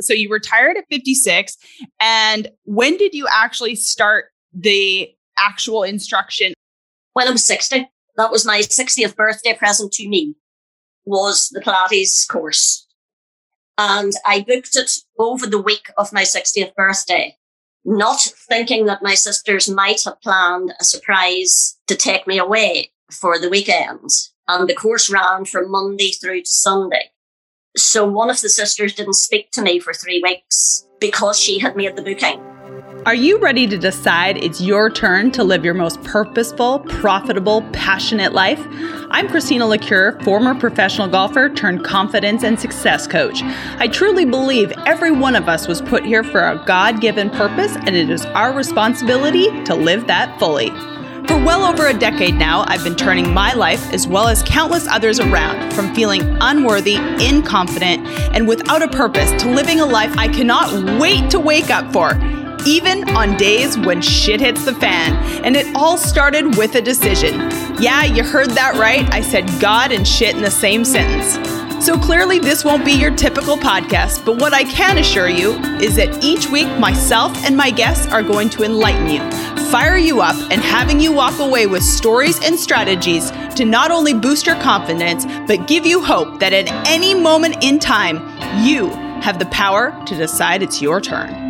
So you retired at 56. And when did you actually start the actual instruction? When I was 60. That was my 60th birthday present to me was the Pilates course. And I booked it over the week of my 60th birthday, not thinking that my sisters might have planned a surprise to take me away for the weekend. And the course ran from Monday through to Sunday. So one of the sisters didn't speak to me for three weeks because she had made the booking. Are you ready to decide it's your turn to live your most purposeful, profitable, passionate life? I'm Christina Lecuyer, former professional golfer turned confidence and success coach. I truly believe every one of us was put here for a God given purpose, and it is our responsibility to live that fully. For well over a decade now, I've been turning my life, as well as countless others around, from feeling unworthy, inconfident, and without a purpose to living a life I cannot wait to wake up for even on days when shit hits the fan. And it all started with a decision. Yeah, you heard that right. I said God and shit in the same sentence. So clearly, this won't be your typical podcast, but what I can assure you is that each week, myself and my guests are going to enlighten you, fire you up, and having you walk away with stories and strategies to not only boost your confidence, but give you hope that at any moment in time, you have the power to decide it's your turn.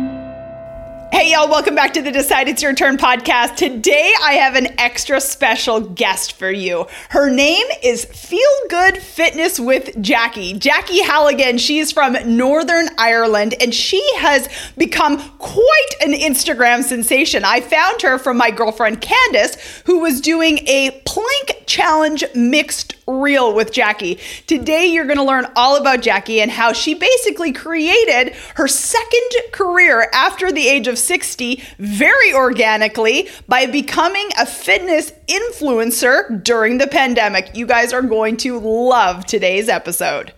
Hey, y'all, welcome back to the Decide It's Your Turn podcast. Today, I have an extra special guest for you. Her name is Feel Good Fitness with Jackie. Jackie Halligan, she's from Northern Ireland and she has become quite an Instagram sensation. I found her from my girlfriend Candace, who was doing a plank challenge mixed reel with Jackie. Today, you're going to learn all about Jackie and how she basically created her second career after the age of 60 very organically by becoming a fitness influencer during the pandemic. You guys are going to love today's episode.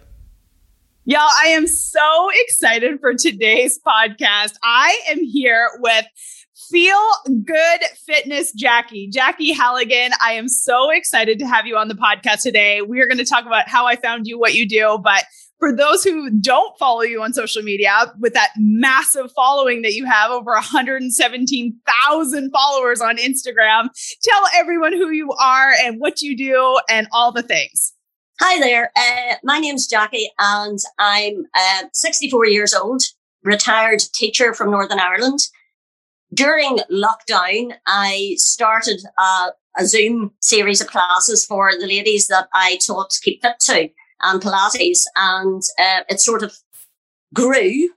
Y'all, I am so excited for today's podcast. I am here with Feel Good Fitness Jackie. Jackie Halligan, I am so excited to have you on the podcast today. We are going to talk about how I found you, what you do, but for those who don't follow you on social media, with that massive following that you have, over 117,000 followers on Instagram, tell everyone who you are and what you do and all the things. Hi there. Uh, my name's Jackie, and I'm uh, 64 years old, retired teacher from Northern Ireland. During lockdown, I started a, a Zoom series of classes for the ladies that I taught Keep Fit to and Pilates. And uh, it sort of grew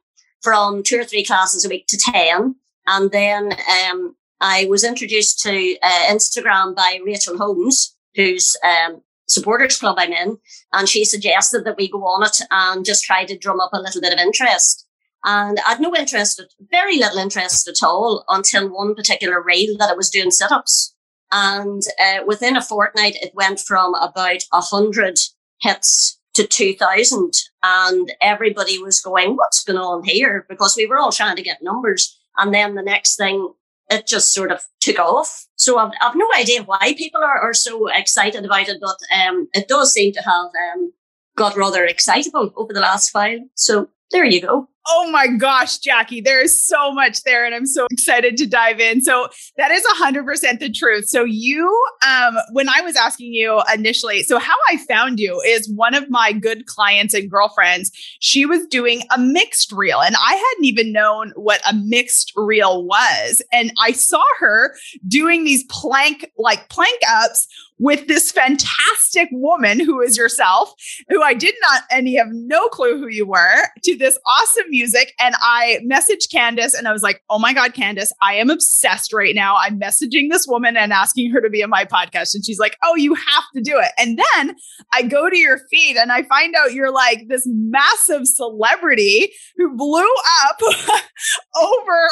from two or three classes a week to 10. And then um, I was introduced to uh, Instagram by Rachel Holmes, whose um, supporters club I'm in. And she suggested that we go on it and just try to drum up a little bit of interest. And I had no interest, very little interest at all until one particular reel that I was doing sit ups. And uh, within a fortnight, it went from about a hundred hits to 2000 and everybody was going, what's going on here? Because we were all trying to get numbers. And then the next thing, it just sort of took off. So I've, I've no idea why people are, are so excited about it, but um, it does seem to have um, got rather excitable over the last while. So there you go. Oh my gosh, Jackie, there is so much there, and I'm so excited to dive in. So that is 100% the truth. So you, um, when I was asking you initially, so how I found you is one of my good clients and girlfriends. She was doing a mixed reel, and I hadn't even known what a mixed reel was, and I saw her doing these plank like plank ups with this fantastic woman who is yourself, who I did not any have no clue who you were, to this awesome music. And I messaged Candace and I was like, oh my God, Candace, I am obsessed right now. I'm messaging this woman and asking her to be on my podcast. And she's like, oh, you have to do it. And then I go to your feed and I find out you're like this massive celebrity who blew up over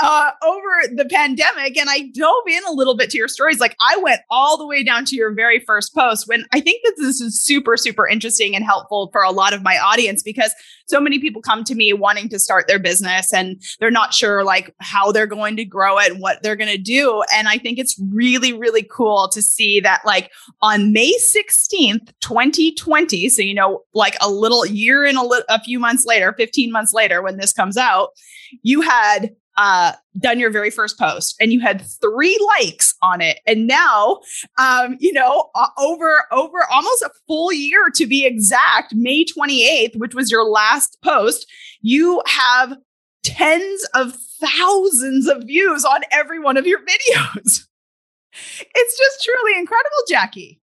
uh over the pandemic. And I dove in a little bit to your stories. Like I went all the way down to your very first post when I think that this is super, super interesting and helpful for a lot of my audience because so many people come to me wanting to start their business and they're not sure like how they're going to grow it and what they're going to do. And I think it's really, really cool to see that like on May 16th, 2020, so you know, like a little year and a, li- a few months later, 15 months later when this comes out, you had uh, done your very first post and you had three likes on it. And now um, you know over over almost a full year to be exact may 28th which was your last post you have tens of thousands of views on every one of your videos. It's just truly incredible jackie.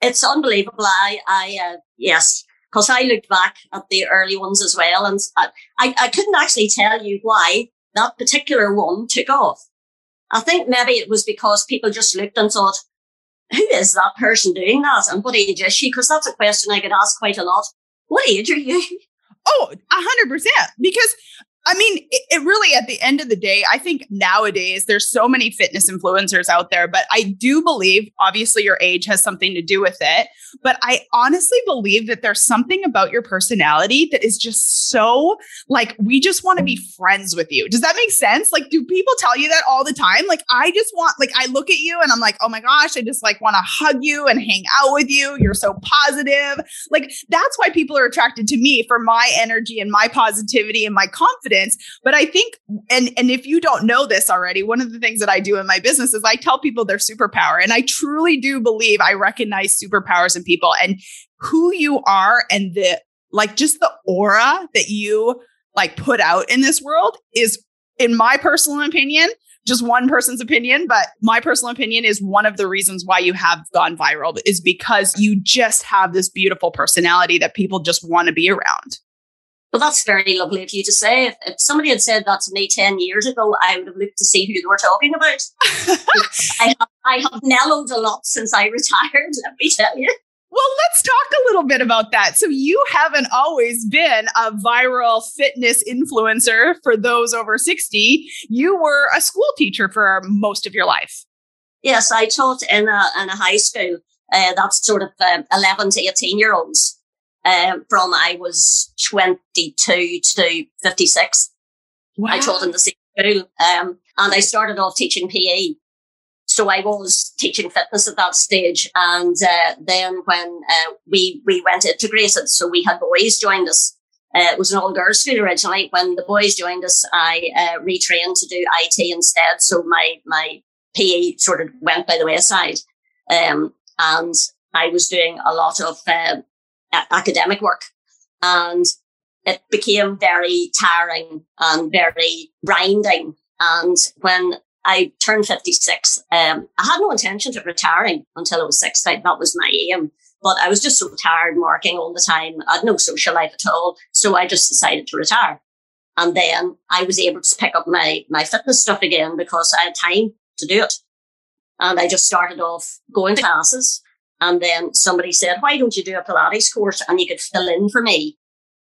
It's unbelievable. I i uh, yes because i looked back at the early ones as well and I, I couldn't actually tell you why that particular one took off. I think maybe it was because people just looked and thought, who is that person doing that? And what age is she? Because that's a question I get asked quite a lot. What age are you? Oh, a hundred percent. Because I mean, it, it, really, at the end of the day, I think nowadays there's so many fitness influencers out there, but I do believe, obviously, your age has something to do with it. But I honestly believe that there's something about your personality that is just so like, we just want to be friends with you. Does that make sense? Like, do people tell you that all the time? Like, I just want, like, I look at you and I'm like, oh my gosh, I just like want to hug you and hang out with you. You're so positive. Like, that's why people are attracted to me for my energy and my positivity and my confidence confidence. But I think, and and if you don't know this already, one of the things that I do in my business is I tell people their superpower, and I truly do believe I recognize superpowers in people and who you are and the like, just the aura that you like put out in this world is, in my personal opinion, just one person's opinion, but my personal opinion is one of the reasons why you have gone viral is because you just have this beautiful personality that people just want to be around. Well, that's very lovely of you to say. If, if, somebody had said that to me 10 years ago, I would have looked to see who they were talking about. I, have, I have mellowed a lot since I retired, let me tell you. Well, let's talk a little bit about that. So, you haven't always been a viral fitness influencer for those over 60. You were a school teacher for most of your life. Yes, I taught in a, in a high school. Uh, that's sort of um, 11 to 18 year olds um, from I was 22 to 56. Wow. I taught in the same school. Um, and I started off teaching PE. So I was teaching fitness at that stage. And uh, then when uh, we, we went integrated, so we had boys joined us. Uh, it was an all girls school originally. When the boys joined us, I uh, retrained to do IT instead. So my, my PE sort of went by the wayside. Um, and I was doing a lot of uh, academic work. And it became very tiring and very grinding. And when I turned 56, um, I had no intention of retiring until I was 60. That was my aim. But I was just so tired working all the time. I had no social life at all. So I just decided to retire. And then I was able to pick up my, my fitness stuff again because I had time to do it. And I just started off going to classes and then somebody said, why don't you do a Pilates course and you could fill in for me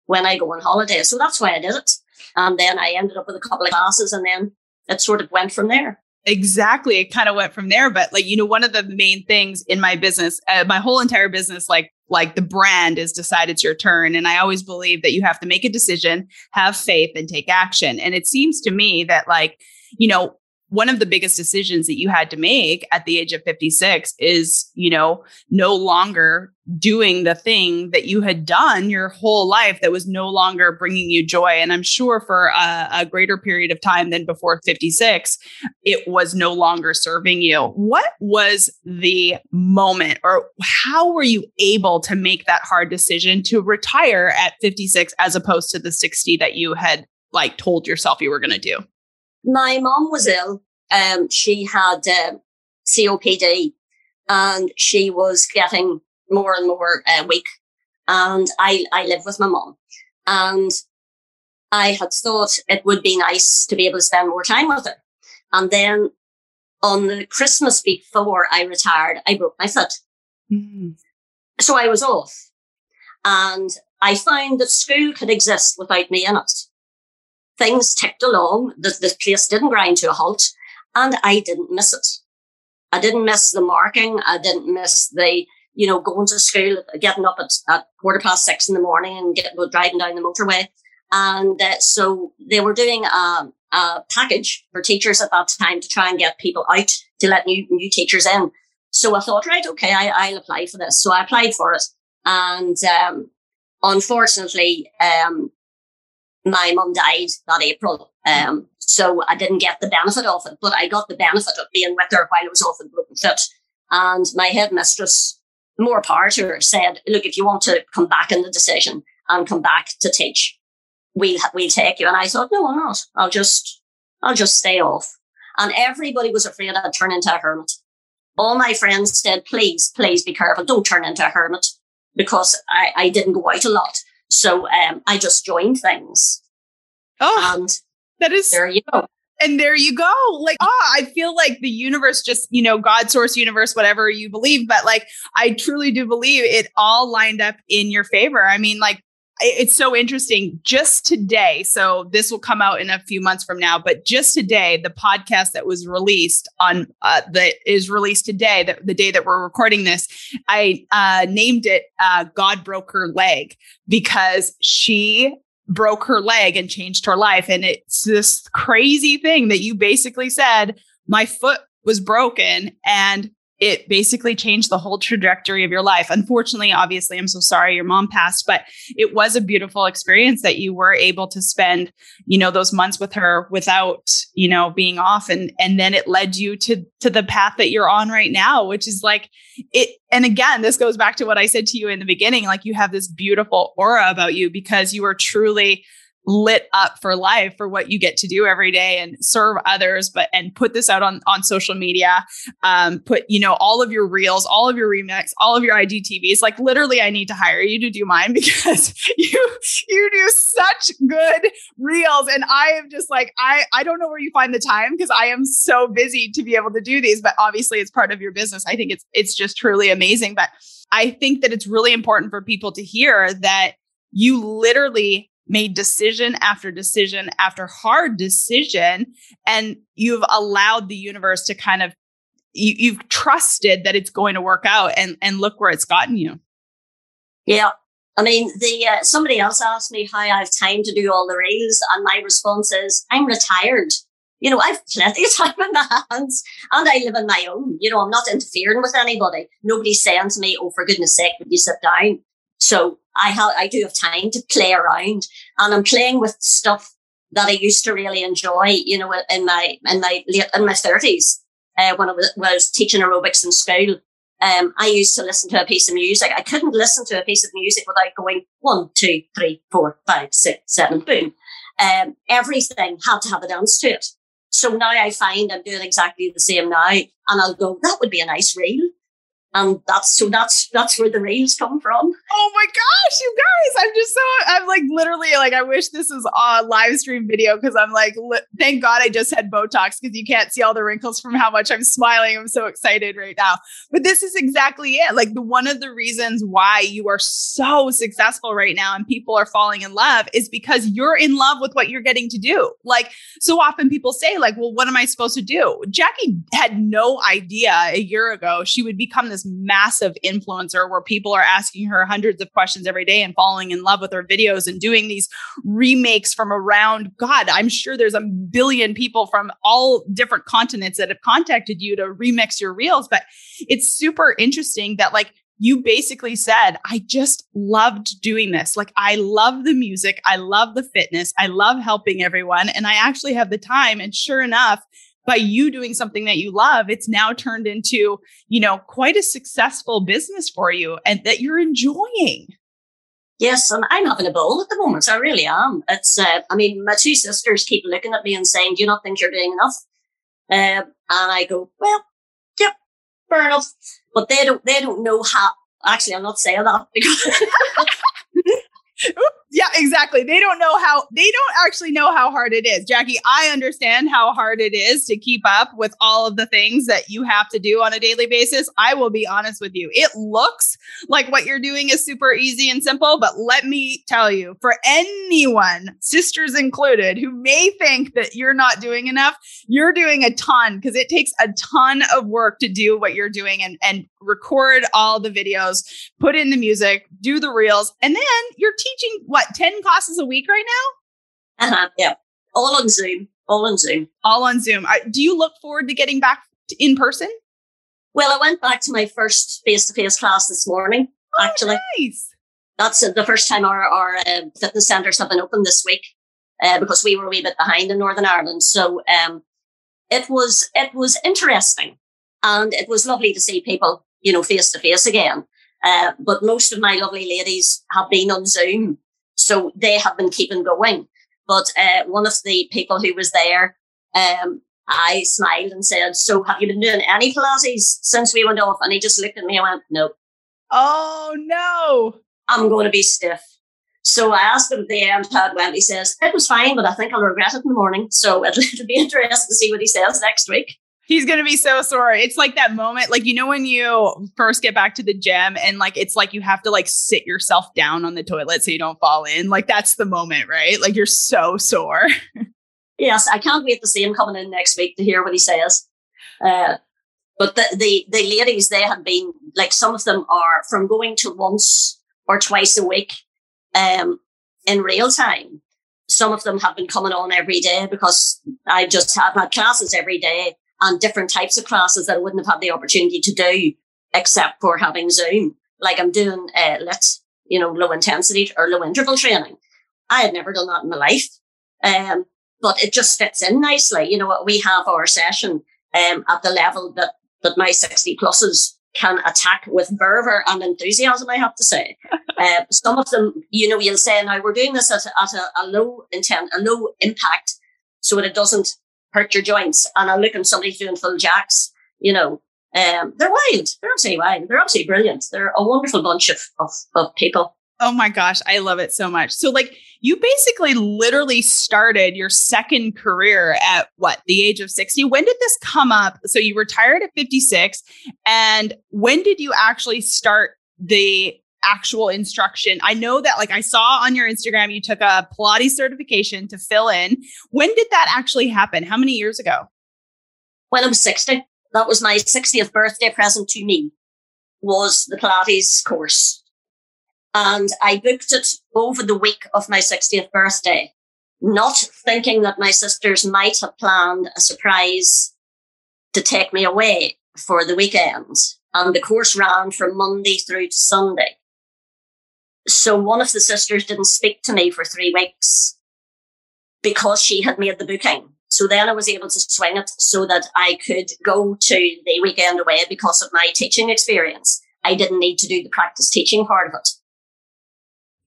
when I go on holiday? So that's why I did it. And then I ended up with a couple of classes and then it sort of went from there. Exactly. It kind of went from there. But like, you know, one of the main things in my business, uh, my whole entire business, like, like the brand is decide it's your turn. And I always believe that you have to make a decision, have faith and take action. And it seems to me that like, you know, one of the biggest decisions that you had to make at the age of 56 is, you know, no longer doing the thing that you had done your whole life that was no longer bringing you joy. And I'm sure for a, a greater period of time than before 56, it was no longer serving you. What was the moment, or how were you able to make that hard decision to retire at 56 as opposed to the 60 that you had like told yourself you were going to do? My mom was ill. Um, she had uh, COPD and she was getting more and more uh, weak. And I, I live with my mom. And I had thought it would be nice to be able to spend more time with her. And then on the Christmas before I retired, I broke my foot. Mm-hmm. So I was off. And I found that school could exist without me in it things ticked along. The, the place didn't grind to a halt and I didn't miss it. I didn't miss the marking. I didn't miss the, you know, going to school, getting up at, at quarter past six in the morning and get, driving down the motorway. And uh, so they were doing a, a package for teachers at that time to try and get people out to let new, new teachers in. So I thought, right, okay, I, will apply for this. So I applied for it. And um, unfortunately, um, my mum died that April. Um, so I didn't get the benefit of it, but I got the benefit of being with her while I was off in broken foot. And my headmistress, more to her, said, look, if you want to come back in the decision and come back to teach, we'll, we'll take you. And I thought, no, I'm not. I'll just, I'll just stay off. And everybody was afraid I'd turn into a hermit. All my friends said, please, please be careful. Don't turn into a hermit because I, I didn't go out a lot. So um, I just joined things. Oh, and that is there you go. And there you go. Like, oh, I feel like the universe just, you know, God source universe, whatever you believe, but like, I truly do believe it all lined up in your favor. I mean, like, it's so interesting. Just today so this will come out in a few months from now but just today the podcast that was released on uh, that is released today the, the day that we're recording this i uh, named it uh, god broke her leg because she broke her leg and changed her life. And it's this crazy thing that you basically said my foot was broken and it basically changed the whole trajectory of your life. Unfortunately, obviously, I'm so sorry your mom passed, but it was a beautiful experience that you were able to spend, you know, those months with her without, you know, being off and and then it led you to to the path that you're on right now, which is like it and again, this goes back to what I said to you in the beginning, like you have this beautiful aura about you because you are truly lit up for life for what you get to do every day and serve others but and put this out on on social media um put you know all of your reels all of your remix all of your igtvs like literally i need to hire you to do mine because you you do such good reels. And i am just like i i don't know where you find the time because i am so busy to be able to do these but obviously it's part of your business. I think it's it's just truly amazing. But i think that it's really important for people to hear that you literally made decision after decision after hard decision and you've allowed the universe to kind of you, you've trusted that it's going to work out and and look where it's gotten you. Yeah. I mean the uh, somebody else asked me how i have time to do all the reels and my response is i'm retired. You know i've plenty of time in my hands and i live on my own. You know i'm not interfering with anybody. Nobody's saying to me oh for goodness sake would you sit down so I have, I do have time to play around and I'm playing with stuff that I used to really enjoy, you know, in my, in my late, in my thirties, uh, when I was, was teaching aerobics in school. Um, I used to listen to a piece of music. I couldn't listen to a piece of music without going one, two, three, four, five, six, seven, boom. Um, everything had to have a dance to it. So now I find I'm doing exactly the same now. And I'll go, that would be a nice reel. And that's so that's that's where the reels come from. Oh my gosh, you guys! I'm just so I'm like literally like I wish this was a live stream video because I'm like li- thank God I just had Botox because you can't see all the wrinkles from how much I'm smiling. I'm so excited right now. But this is exactly it. Like the one of the reasons why you are so successful right now and people are falling in love is because you're in love with what you're getting to do. Like so often people say like, well, what am I supposed to do? Jackie had no idea a year ago she would become this massive influencer where people are asking her hundreds of questions every day and falling in love with her videos and doing these remakes from around God. I'm sure there's a billion people from all different continents that have contacted you to remix your reels, but it's super interesting that like you basically said, I just loved doing this. Like, I love the music. I love the fitness. I love helping everyone. And I actually have the time. And sure enough, by you doing something that you love, it's now turned into, you know, quite a successful business for you and that you're enjoying. Yes, and I'm having a ball at the moment. I really am. It's, uh, I mean, my two sisters keep looking at me and saying, "Do you not think you're doing enough?" Uh, and I go, "Well, yep, fair enough." But they don't, they don't know how. Actually, I'm not saying that because yeah, exactly. They don't know how, they don't actually know how hard it is. Jackie, I understand how hard it is to keep up with all of the things that you have to do on a daily basis. I will be honest with you. It looks like what you're doing is super easy and simple, but let me tell you, for anyone, sisters included, who may think that you're not doing enough, you're doing a ton because it takes a ton of work to do what you're doing and, and record all the videos, put in the music, do the reels, and then you're teaching what 10 classes a week right now? Uh-huh, yeah. All on Zoom. All on Zoom. All on Zoom. I, do you look forward to getting back to in person? Well, I went back to my first face to face class this morning, oh, actually. Nice. That's uh, the first time our, our uh, fitness centres have been open this week uh, because we were a wee bit behind in Northern Ireland. So um, it was it was interesting and it was lovely to see people, you know, face to face again. Uh, but most of my lovely ladies have been on Zoom, so they have been keeping going. But uh, one of the people who was there, um, I smiled and said, "So have you been doing any Pilates since we went off?" And he just looked at me and went, "No." Oh no! I'm going to be stiff. So I asked him at the end how it went. He says, it was fine, but I think I'll regret it in the morning. So it'll, it'll be interesting to see what he says next week. He's going to be so sore. It's like that moment, like, you know, when you first get back to the gym and like, it's like you have to like sit yourself down on the toilet so you don't fall in. Like, that's the moment, right? Like, you're so sore. yes. I can't wait to see him coming in next week to hear what he says. Uh, but the, the, the ladies, they have been like, some of them are from going to once or twice a week um, in real time. Some of them have been coming on every day because I just have had classes every day and different types of classes that I wouldn't have had the opportunity to do except for having Zoom. Like I'm doing, uh, let's, you know, low intensity or low interval training. I had never done that in my life. Um, but it just fits in nicely. You know, what? we have our session, um, at the level that, that my 60 pluses can attack with fervor and enthusiasm, I have to say. uh, some of them, you know, you'll say, now we're doing this at, a, at a, a, low intent, a low impact, so that it doesn't hurt your joints. And I look at somebody doing full jacks, you know, um, they're wild. They're absolutely wild. They're absolutely brilliant. They're a wonderful bunch of, of, of people. Oh my gosh, I love it so much. So, like, you basically literally started your second career at what, the age of 60? When did this come up? So, you retired at 56. And when did you actually start the actual instruction? I know that, like, I saw on your Instagram, you took a Pilates certification to fill in. When did that actually happen? How many years ago? When I was 60. That was my 60th birthday present to me, was the Pilates course and I booked it over the week of my 60th birthday, not thinking that my sisters might have planned a surprise to take me away for the weekend. And the course ran from Monday through to Sunday. So one of the sisters didn't speak to me for three weeks because she had made the booking. So then I was able to swing it so that I could go to the weekend away because of my teaching experience. I didn't need to do the practice teaching part of it.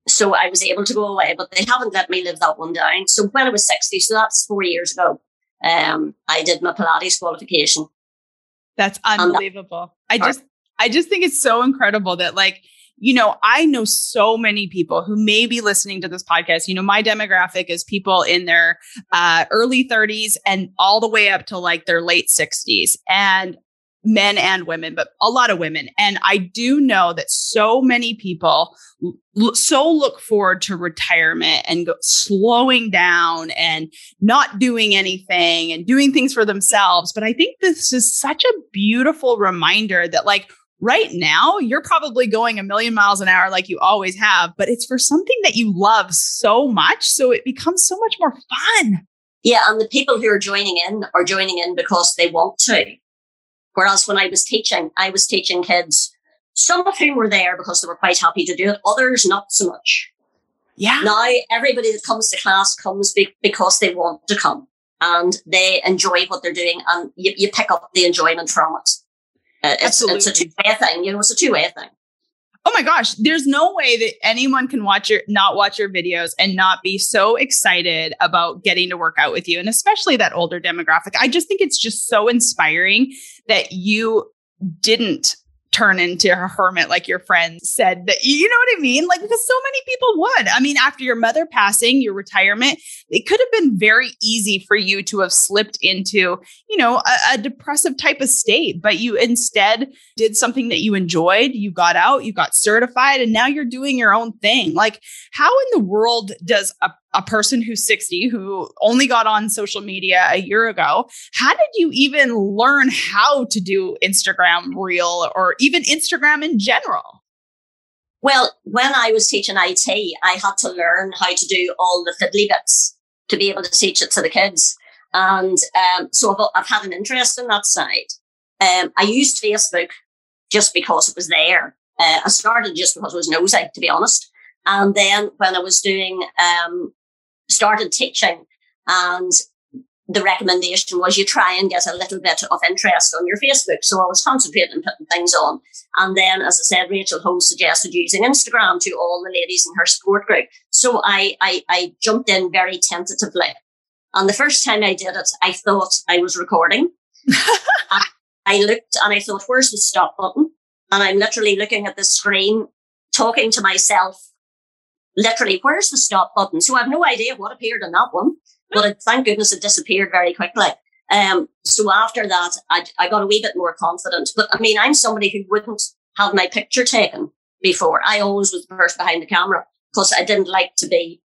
So I was able to go away, but they haven't let me live that one down. So when I was 60, so that's four years ago, um, I did my Pilates qualification. That's unbelievable. That, I just, I just think it's so incredible that like, you know, I know so many people who may be listening to this podcast. You know, my demographic is people in their uh, early 30s and all the way up to like their late 60s. And men and women, but a lot of women. And I do know that so many people l- so look forward to retirement and go, slowing down and not doing anything and doing things for themselves. But I think this is such a beautiful reminder that, like, right now, you're probably going a million miles an hour like you always have, but it's for something that you love so much. So it becomes so much more fun. Yeah. And the people who are joining in are joining in because they want to. Whereas when I was teaching, I was teaching kids, some of whom were there because they were quite happy to do it, others not so much. Yeah. Now everybody that comes to class comes be- because they want to come and they enjoy what they're doing and you, you pick up the enjoyment from it. Uh, it's, it's a two-way thing, you know, it's a two-way thing. Oh my gosh, there's no way that anyone can watch your not watch your videos and not be so excited about getting to work out with you and especially that older demographic. I just think it's just so inspiring that you didn't turn into a hermit like your friend said that you know what I mean? Like because so many people would. I mean, after your mother passing, your retirement, it could have been very easy for you to have slipped into, you know, a, a depressive type of state, but you instead did something that you enjoyed. You got out, you got certified, and now you're doing your own thing. Like, how in the world does a a person who's 60 who only got on social media a year ago. How did you even learn how to do Instagram reel or even Instagram in general? Well, when I was teaching IT, I had to learn how to do all the fiddly bits. to be able to teach it to the kids. And um, so I've, I've, had an interest in that side. Um, I used Facebook just because it was there. Uh, I started just because I was nosy, to be honest. And then when I was doing, um, started teaching and the recommendation was you try and get a little bit of interest on your Facebook. So I was concentrating putting things on. And then, as I said, Rachel Holmes suggested using Instagram to all the ladies in her support group. So I, I, I jumped in very tentatively. And the first time I did it, I thought I was recording. I looked and I thought, where's the stop button? And I'm literally looking at the screen, talking to myself, literally, where's the stop button? So I have no idea what appeared on that one but it, thank goodness it disappeared very quickly. Um, so after that, I, I got a wee bit more confident. But I mean, I'm somebody who wouldn't have my picture taken before. I always was the person behind the camera because I didn't like to be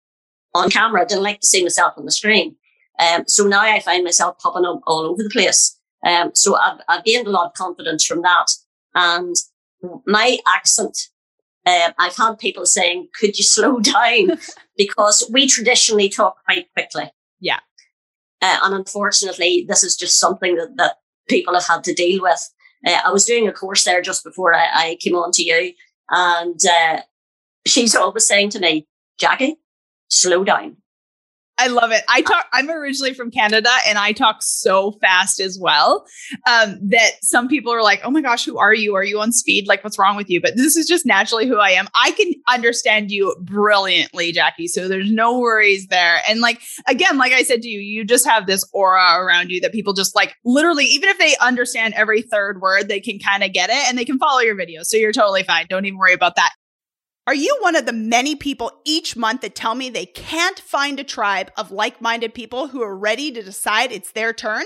on camera. I didn't like to see myself on the screen. Um, so now I find myself popping up all over the place. Um, so I've, I've gained a lot of confidence from that. And my accent, uh, I've had people saying, could you slow down? because we traditionally talk quite quickly. Yeah. Uh, and unfortunately, this is just something that, that people have had to deal with. Uh, I was doing a course there just before I, I came on to you, and uh, she's always saying to me, Jackie, slow down. I love it. I talk. I'm originally from Canada, and I talk so fast as well um, that some people are like, "Oh my gosh, who are you? Are you on speed? Like, what's wrong with you?" But this is just naturally who I am. I can understand you brilliantly, Jackie. So there's no worries there. And like again, like I said to you, you just have this aura around you that people just like literally, even if they understand every third word, they can kind of get it and they can follow your videos. So you're totally fine. Don't even worry about that. Are you one of the many people each month that tell me they can't find a tribe of like minded people who are ready to decide it's their turn?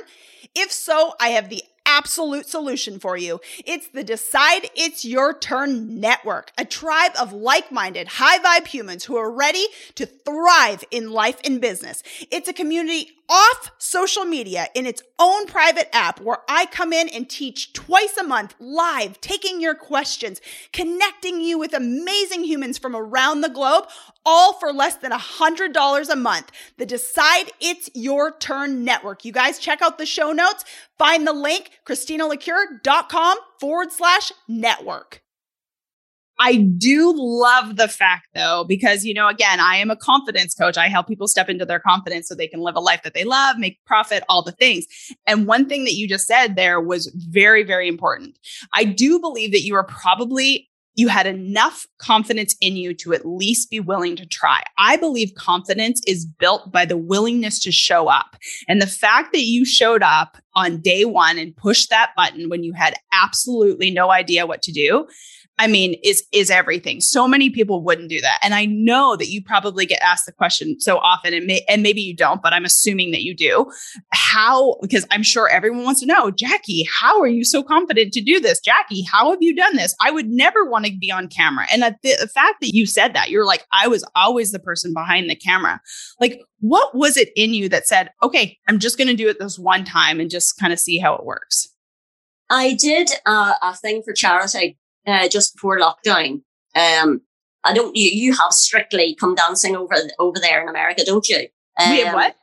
If so, I have the absolute solution for you. It's the Decide It's Your Turn Network, a tribe of like minded, high vibe humans who are ready to thrive in life and business. It's a community off social media in its own private app where I come in and teach twice a month live, taking your questions, connecting you with amazing humans from around the globe, all for less than a $100 a month. The Decide It's Your Turn Network. You guys check out the show notes. Find the link, christinalecuyer.com forward slash network. I do love the fact though, because, you know, again, I am a confidence coach. I help people step into their confidence so they can live a life that they love, make profit, all the things. And one thing that you just said there was very, very important. I do believe that you are probably you had enough confidence in you to at least be willing to try. I believe confidence is built by the willingness to show up. And the fact that you showed up on day one and pushed that button when you had absolutely no idea what to do, I mean, is is everything. So many people wouldn't do that. And I know that you probably get asked the question so often and may, and maybe you don't, but I'm assuming that you do. How because I'm sure everyone wants to know, Jackie, how are you so confident to do this? Jackie, how have you done this? I would never want to be on camera. And the, fact that you said that, you're like I was always the person behind the camera. Like what was it in you that said, "Okay, I'm just going to do it this one time and just kind of see how it works?" I did uh, a thing for charity uh, just before lockdown. Um, I don't. You, you have strictly come dancing over over there in America, don't you? Um, we have what?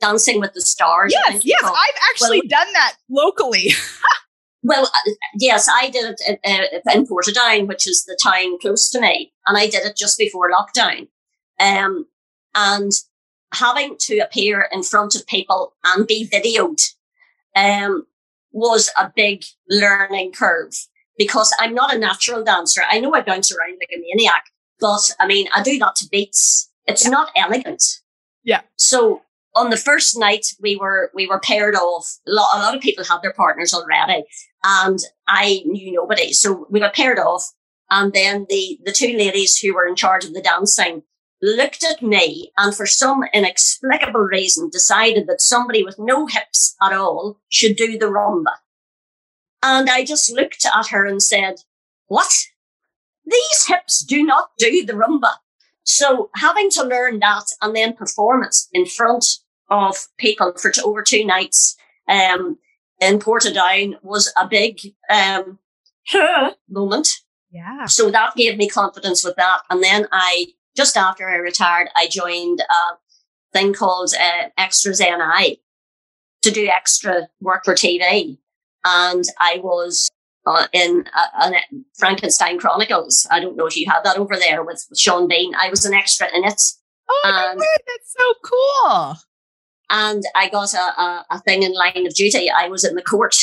Dancing with the Stars. Yes, yes, I've actually well, done that locally. well, uh, yes, I did it uh, in Portadown, which is the town close to me, and I did it just before lockdown. Um, and having to appear in front of people and be videoed um, was a big learning curve because I'm not a natural dancer. I know I bounce around like a maniac, but I mean, I do that to beats. It's yeah. not elegant. Yeah. So on the first night, we were we were paired off. A lot, a lot of people had their partners already, and I knew nobody. So we got paired off, and then the the two ladies who were in charge of the dancing looked at me and for some inexplicable reason decided that somebody with no hips at all should do the rumba. And I just looked at her and said, what? These hips do not do the rumba. So having to learn that and then perform it in front of people for over two nights, um, in Portadown was a big, um, moment. Yeah. So that gave me confidence with that. And then I, just after I retired, I joined, a thing called uh, Extras NI to do extra work for TV. And I was uh, in uh, Frankenstein Chronicles. I don't know if you had that over there with, with Sean Bean. I was an extra in it. Oh, and, that's so cool. And I got a, a, a thing in line of duty. I was in the court.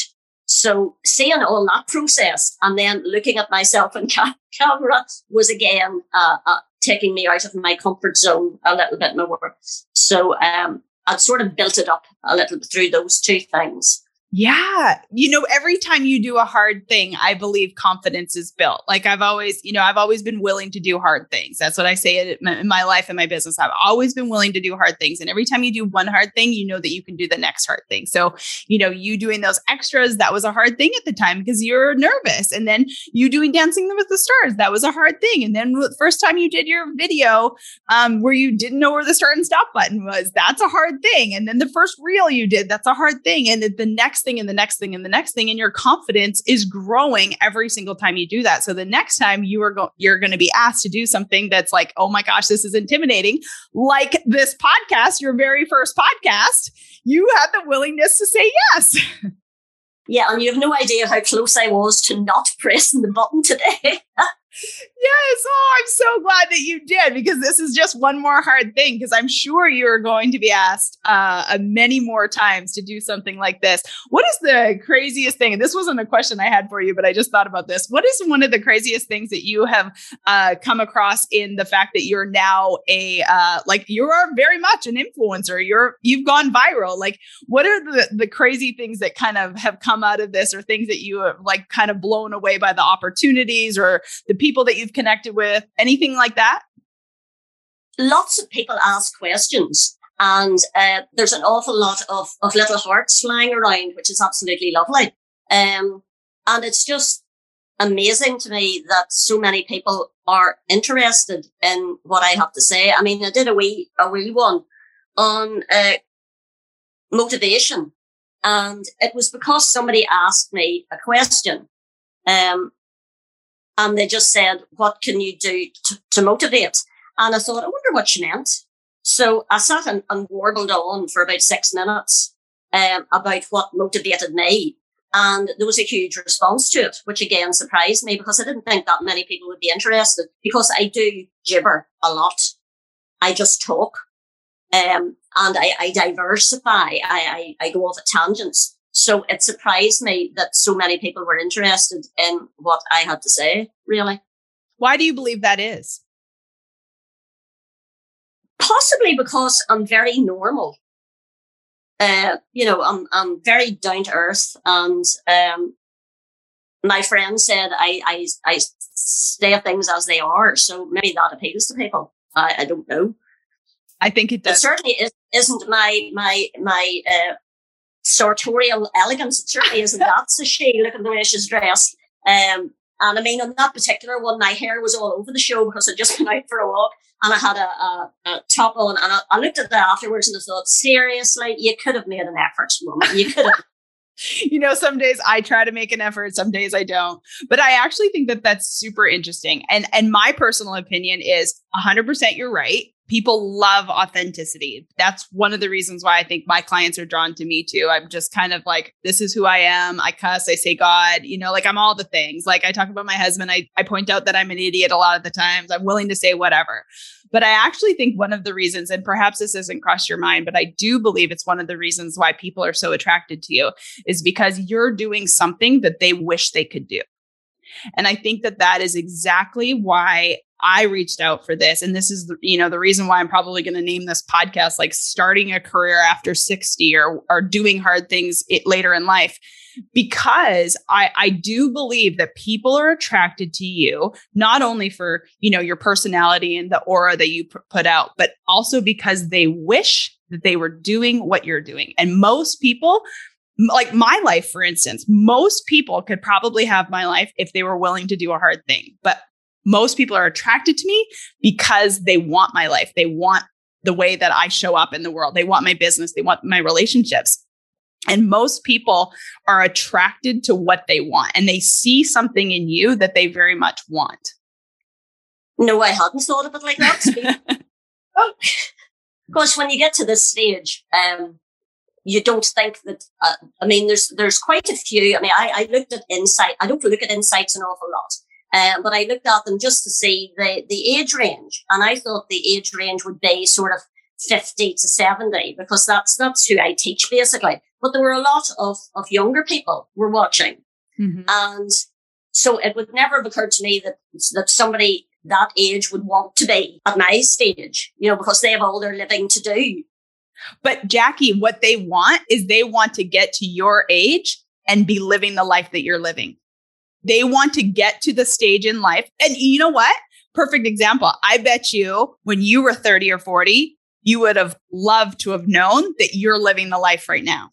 So seeing all that process and then looking at myself in ca- camera was again uh, uh, taking me out of my comfort zone a little bit more. So um, I'd sort of built it up a little bit through those two things. Yeah. You know, every time you do a hard thing, I believe confidence is built. Like I've always, you know, I've always been willing to do hard things. That's what I say in my life and my business. I've always been willing to do hard things. And every time you do one hard thing, you know that you can do the next hard thing. So, you know, you doing those extras, that was a hard thing at the time because you're nervous. And then you doing Dancing with the Stars, that was a hard thing. And then the first time you did your video um, where you didn't know where the start and stop button was, that's a hard thing. And then the first reel you did, that's a hard thing. And the next thing and the next thing and the next thing and your confidence is growing every single time you do that. So the next time you are going you're going to be asked to do something that's like oh my gosh this is intimidating like this podcast your very first podcast you had the willingness to say yes. Yeah and you have no idea how close i was to not pressing the button today Yes. Oh, I'm so glad that you did because this is just one more hard thing because I'm sure you're going to be asked uh, many more times to do something like this. What is the craziest thing? And this wasn't a question I had for you, but I just thought about this. What is one of the craziest things that you have uh, come across in the fact that you're now a uh, like you are very much an influencer? You're you've gone viral. Like, what are the the crazy things that kind of have come out of this, or things that you have like kind of blown away by the opportunities or the people that you've connected with? Anything like that? Lots of people ask questions. And uh, there's an awful lot of, of little hearts flying around, which is absolutely lovely. Um, and it's just amazing to me that so many people are interested in what I have to say. I mean, I did a wee, a wee one on uh, motivation. And it was because somebody asked me a question. Um, and they just said, what can you do to, to motivate? And I thought, I wonder what she meant. So I sat and, and warbled on for about six minutes um, about what motivated me. And there was a huge response to it, which again surprised me because I didn't think that many people would be interested because I do gibber a lot. I just talk. Um, and I, I diversify. I, I, I go off at tangents. So it surprised me that so many people were interested in what I had to say, really. Why do you believe that is? Possibly because I'm very normal. Uh, you know, I'm, I'm very down to earth and, um, my friend said I, I, I say things as they are. So maybe that appeals to people. I, I don't know. I think it does. It certainly is, isn't my, my, my, uh, sartorial elegance. It certainly isn't that. So she, look at the way she's dressed. Um, and I mean, on that particular one, my hair was all over the show because I'd just been out for a walk and I had a, a, a top on. And I, I, looked at that afterwards and I thought, seriously, you could have made an effort, woman. You could have. you know, some days I try to make an effort, some days I don't. But I actually think that that's super interesting. And and my personal opinion is 100% you're right people love authenticity. That's one of the reasons why I think my clients are drawn to me too. I'm just kind of like, this is who I am. I cuss, I say God, you know, like I'm all the things. Like I talk about my husband, I, I point out that I'm an idiot a lot of the times. I'm willing to say whatever. But I actually think one of the reasons, and perhaps this hasn't crossed your mind, but I do believe it's one of the reasons why people are so attracted to you is because you're doing something that they wish they could do. And I think that that is exactly why I reached out for this. And this is, the, you know, the reason why I'm probably going to name this podcast like starting a career after 60 or, or doing hard things it, later in life. Because I, I do believe that people are attracted to you, not only for, you know, your personality and the aura that you put out, but also because they wish that they were doing what you're doing. And most people, like my life, for instance, most people could probably have my life if they were willing to do a hard thing. But most people are attracted to me because they want my life. They want the way that I show up in the world. They want my business. They want my relationships. And most people are attracted to what they want and they see something in you that they very much want. No, I hadn't thought of it like that. oh. Because when you get to this stage, um, you don't think that. Uh, I mean, there's there's quite a few. I mean, I, I looked at insight. I don't look at insights an awful lot, um, but I looked at them just to see the the age range, and I thought the age range would be sort of fifty to seventy because that's that's who I teach basically. But there were a lot of of younger people were watching, mm-hmm. and so it would never have occurred to me that that somebody that age would want to be at my stage, you know, because they have all their living to do. But Jackie, what they want is they want to get to your age and be living the life that you're living. They want to get to the stage in life. And you know what? Perfect example. I bet you when you were 30 or 40, you would have loved to have known that you're living the life right now.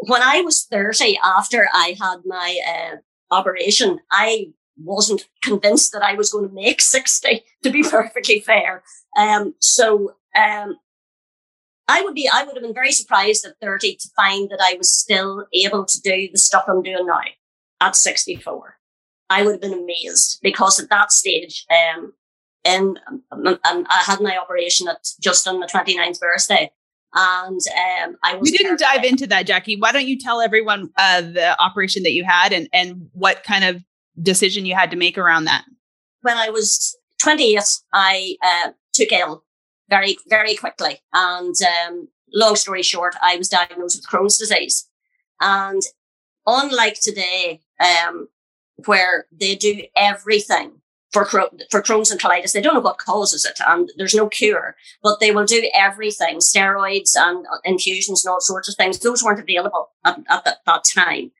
When I was 30, after I had my uh, operation, I wasn't convinced that I was going to make 60, to be perfectly fair. Um, so, um, I would be, I would have been very surprised at 30 to find that I was still able to do the stuff I'm doing now at 64. I would have been amazed because at that stage, um, and, um, I had my operation at just on the 29th birthday. And um, I was. We didn't dive into that, Jackie. Why don't you tell everyone uh, the operation that you had and and what kind of decision you had to make around that? When I was 28, I uh, took ill very, very quickly. And um, long story short, I was diagnosed with Crohn's disease. And unlike today, um, where they do everything for, for Crohn's and colitis, they don't know what causes it and there's no cure, but they will do everything, steroids and infusions and all sorts of things. Those weren't available at, at that, that time.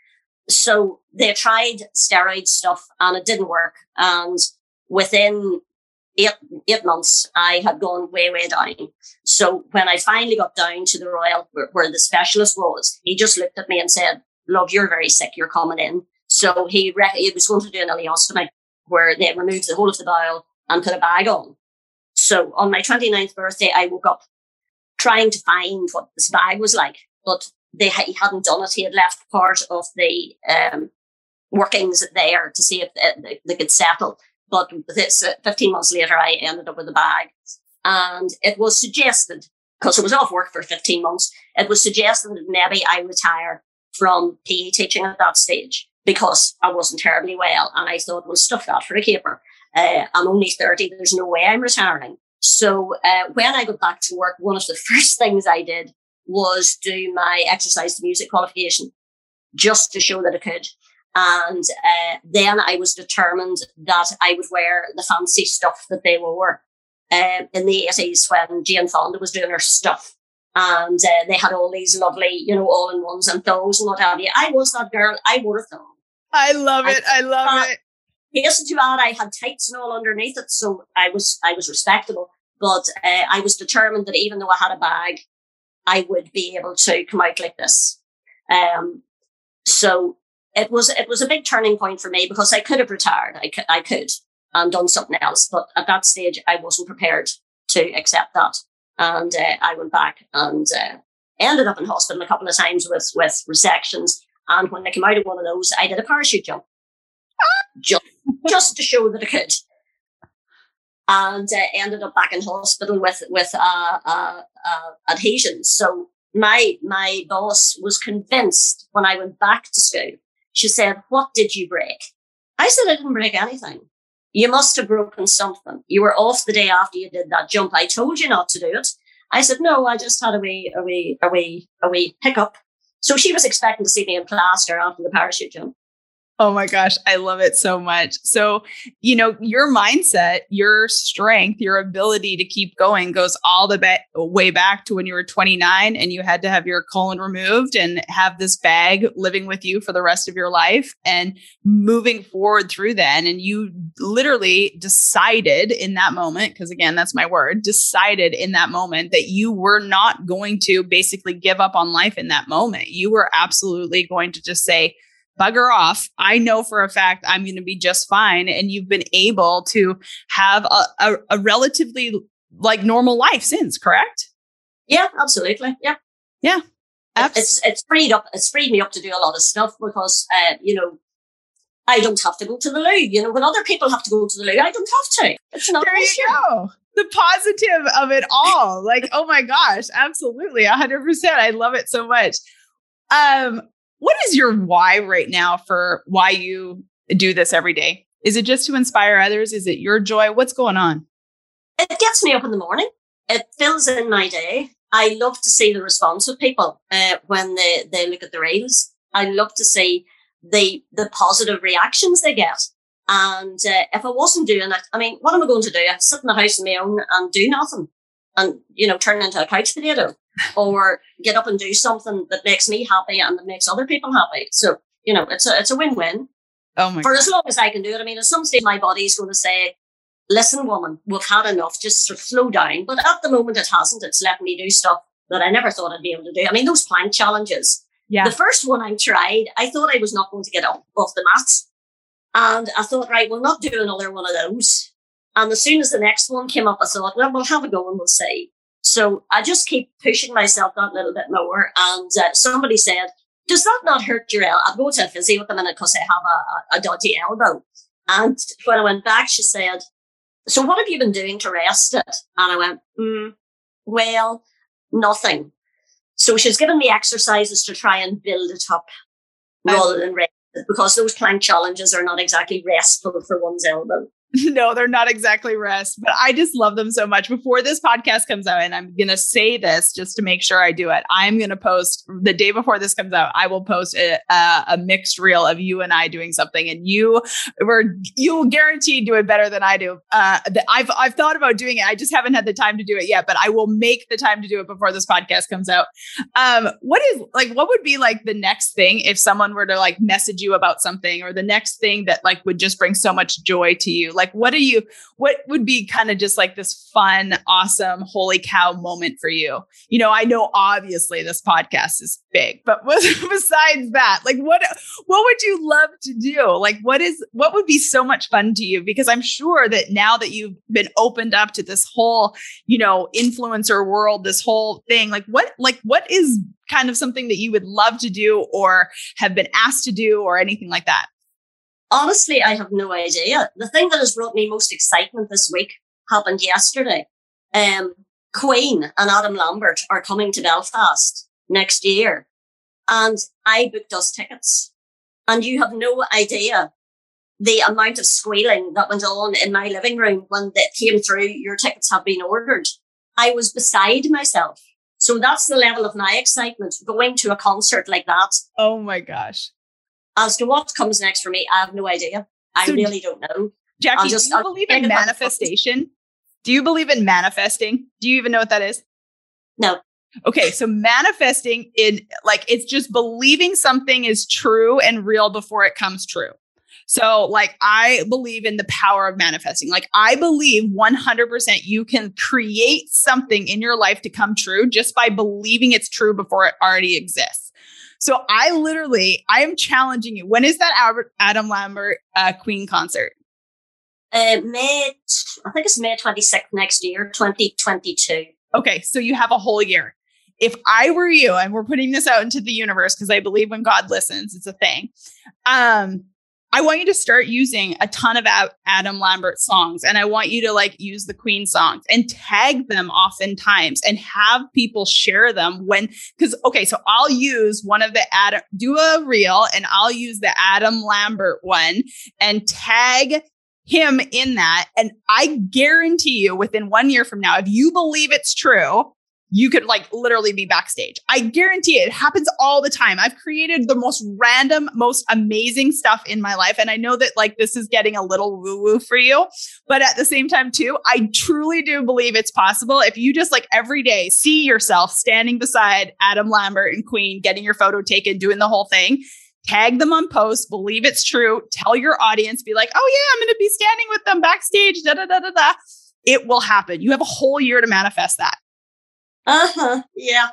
So they tried steroid stuff and it didn't work. And within eight, eight months, I had gone way, way down. So when I finally got down to the Royal where, where the specialist was, he just looked at me and said, love, you're very sick. You're coming in. So he, re- he was going to do an ileostomy where they removed the whole of the bowel and put a bag on. So on my 29th birthday, I woke up trying to find what this bag was like, but they he hadn't done it. He had left part of the um, workings there to see if they, they could settle. But this, uh, 15 months later, I ended up with a bag. And it was suggested, because I was off work for 15 months, it was suggested that maybe I retire from PE teaching at that stage because I wasn't terribly well. And I thought, well, stuff that for a caper. Uh, I'm only 30. There's no way I'm retiring. So uh, when I got back to work, one of the first things I did was do my exercise to music qualification just to show that I could. And uh, then I was determined that I would wear the fancy stuff that they wore uh, in the 80s when Jane Fonda was doing her stuff. And uh, they had all these lovely, you know, all in ones and thongs and what have you. I was that girl. I wore a thong. I love it. I, I love it. Hasten to add, I had tights and all underneath it, so I was I was respectable. But uh, I was determined that even though I had a bag, I would be able to come out like this. Um, so it was it was a big turning point for me because I could have retired. I could, I could and done something else, but at that stage I wasn't prepared to accept that, and uh, I went back and uh, ended up in hospital a couple of times with with resections. And when I came out of one of those, I did a parachute jump, just just to show that I could and uh, ended up back in hospital with with uh, uh, uh, adhesions. So my my boss was convinced when I went back to school. She said, "What did you break?" I said, "I didn't break anything. You must have broken something. You were off the day after you did that jump. I told you not to do it." I said, "No, I just had a wee a wee a wee a wee hiccup." So she was expecting to see me in plaster after the parachute jump. Oh my gosh, I love it so much. So, you know, your mindset, your strength, your ability to keep going goes all the ba- way back to when you were 29 and you had to have your colon removed and have this bag living with you for the rest of your life and moving forward through then. And you literally decided in that moment, because again, that's my word, decided in that moment that you were not going to basically give up on life in that moment. You were absolutely going to just say, bugger off. I know for a fact I'm going to be just fine. And you've been able to have a, a, a relatively like normal life since, correct? Yeah, absolutely. Yeah. Yeah. It's it's freed up. It's freed me up to do a lot of stuff because uh, you know I don't have to go to the loo. You know, when other people have to go to the loo, I don't have to. It's not there you go. the positive of it all. Like, oh my gosh, absolutely. 100%. I love it so much. Um, what is your why right now for why you do this every day? Is it just to inspire others? Is it your joy? What's going on? It gets me up in the morning. It fills in my day. I love to see the response of people uh, when they, they look at the reels. I love to see the the positive reactions they get. And uh, if I wasn't doing it, I mean, what am I going to do? I sit in the house on my own and do nothing, and you know, turn into a couch potato, or get up and do something that makes me happy and that makes other people happy. So you know, it's a it's a win win. Oh my! For God. as long as I can do it. I mean, at some stage, my body's going to say, "Listen, woman, we've had enough. Just sort of slow down." But at the moment, it hasn't. It's letting me do stuff that I never thought I'd be able to do. I mean, those plank challenges yeah. The first one I tried, I thought I was not going to get up off the mat. And I thought, right, we'll not do another one of those. And as soon as the next one came up, I thought, well, we'll have a go and we'll see. So I just keep pushing myself that little bit more. And uh, somebody said, does that not hurt your elbow? I'm going to a physio at the minute because I have a, a, a dodgy elbow. And when I went back, she said, so what have you been doing to rest it? And I went, mm, well, nothing. So she's given me exercises to try and build it up rather than rest because those plank challenges are not exactly restful for one's elbow. no, they're not exactly rest, but I just love them so much. Before this podcast comes out, and I'm going to say this just to make sure I do it, I'm going to post the day before this comes out, I will post a, a, a, mixed reel of you and I doing something, and you were you'll guaranteed do it better than I do. Uh, I've I've thought about doing it. I just haven't had the time to do it yet, but I will make the time to do it before this podcast comes out. Um, what is like what would be like the next thing if someone were to like message you about something, or the next thing that like would just bring so much joy to you? Like, what do you, what would be kind of just like this fun, awesome, holy cow moment for you? You know, I know obviously this podcast is big, but besides that, like what, what would you love to do? Like, what is, what would be so much fun to you? Because I'm sure that now that you've been opened up to this whole, you know, influencer world, this whole thing, like what, like what is kind of something that you would love to do or have been asked to do or anything like that? Honestly, I have no idea. The thing that has brought me most excitement this week happened yesterday. Um, Queen and Adam Lambert are coming to Belfast next year. And I booked us tickets. And you have no idea the amount of squealing that went on in my living room when that came through. Your tickets have been ordered. I was beside myself. So that's the level of my excitement going to a concert like that. Oh my gosh. As to what comes next for me, I have no idea. I so, really don't know. Jackie, just, do you I'll believe in manifestation? Do you believe in manifesting? Do you even know what that is? No. Okay, so manifesting in like it's just believing something is true and real before it comes true. So, like, I believe in the power of manifesting. Like, I believe 100% you can create something in your life to come true just by believing it's true before it already exists. So I literally, I am challenging you. When is that Albert, Adam Lambert uh, Queen concert? Uh, May, I think it's May 26th next year, 2022. Okay, so you have a whole year. If I were you, and we're putting this out into the universe because I believe when God listens, it's a thing. Um, I want you to start using a ton of Adam Lambert songs and I want you to like use the Queen songs and tag them oftentimes and have people share them when, because, okay, so I'll use one of the Adam, do a reel and I'll use the Adam Lambert one and tag him in that. And I guarantee you within one year from now, if you believe it's true, you could like literally be backstage. I guarantee it. it happens all the time. I've created the most random, most amazing stuff in my life. And I know that like this is getting a little woo woo for you, but at the same time, too, I truly do believe it's possible. If you just like every day see yourself standing beside Adam Lambert and Queen, getting your photo taken, doing the whole thing, tag them on post, believe it's true, tell your audience, be like, oh yeah, I'm going to be standing with them backstage, da da da da da. It will happen. You have a whole year to manifest that. Uh huh. Yeah.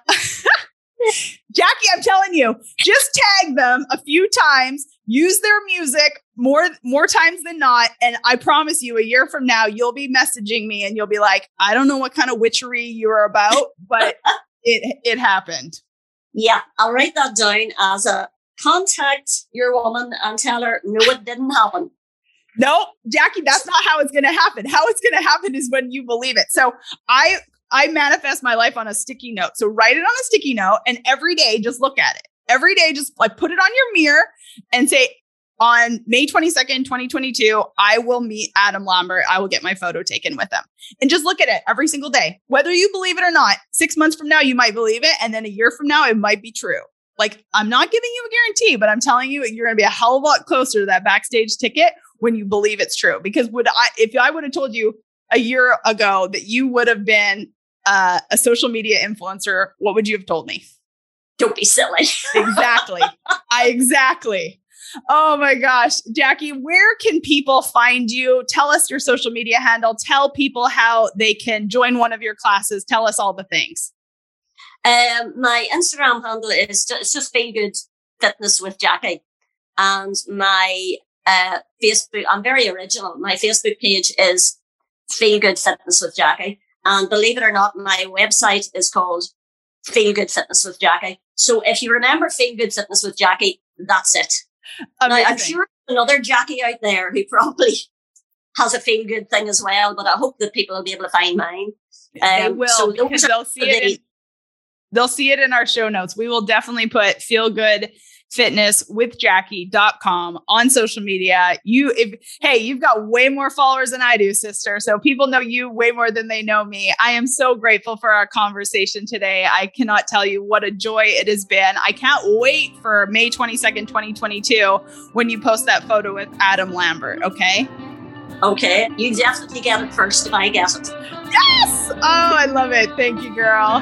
Jackie, I'm telling you, just tag them a few times, use their music more more times than not, and I promise you, a year from now, you'll be messaging me and you'll be like, I don't know what kind of witchery you're about, but it it happened. Yeah, I'll write that down as a contact your woman and tell her no, it didn't happen. no, Jackie, that's not how it's going to happen. How it's going to happen is when you believe it. So I I manifest my life on a sticky note. So write it on a sticky note and every day just look at it. Every day just like put it on your mirror and say on May 22nd, 2022, I will meet Adam Lambert. I will get my photo taken with him. And just look at it every single day. Whether you believe it or not, 6 months from now you might believe it and then a year from now it might be true. Like I'm not giving you a guarantee, but I'm telling you you're going to be a hell of a lot closer to that backstage ticket when you believe it's true. Because would I, if I would have told you a year ago that you would have been uh, a social media influencer, what would you have told me? Don't be silly. exactly. I exactly. Oh my gosh, Jackie, where can people find you? Tell us your social media handle. Tell people how they can join one of your classes. Tell us all the things. Um, my Instagram handle is just, it's just feel good fitness with Jackie, and my uh, Facebook. I'm very original. My Facebook page is Feel Good Fitness with Jackie. And believe it or not, my website is called Feel Good Fitness with Jackie. So if you remember Feel Good Fitness with Jackie, that's it. Now, I'm sure another Jackie out there who probably has a feel good thing as well, but I hope that people will be able to find mine. Um, they will so because they'll see it. In, they'll see it in our show notes. We will definitely put feel good fitnesswithjackie.com on social media. You if hey, you've got way more followers than I do, sister. So people know you way more than they know me. I am so grateful for our conversation today. I cannot tell you what a joy it has been. I can't wait for May 22nd, 2022 when you post that photo with Adam Lambert, okay? Okay, you definitely get it first I guess. Yes! Oh, I love it. Thank you, girl.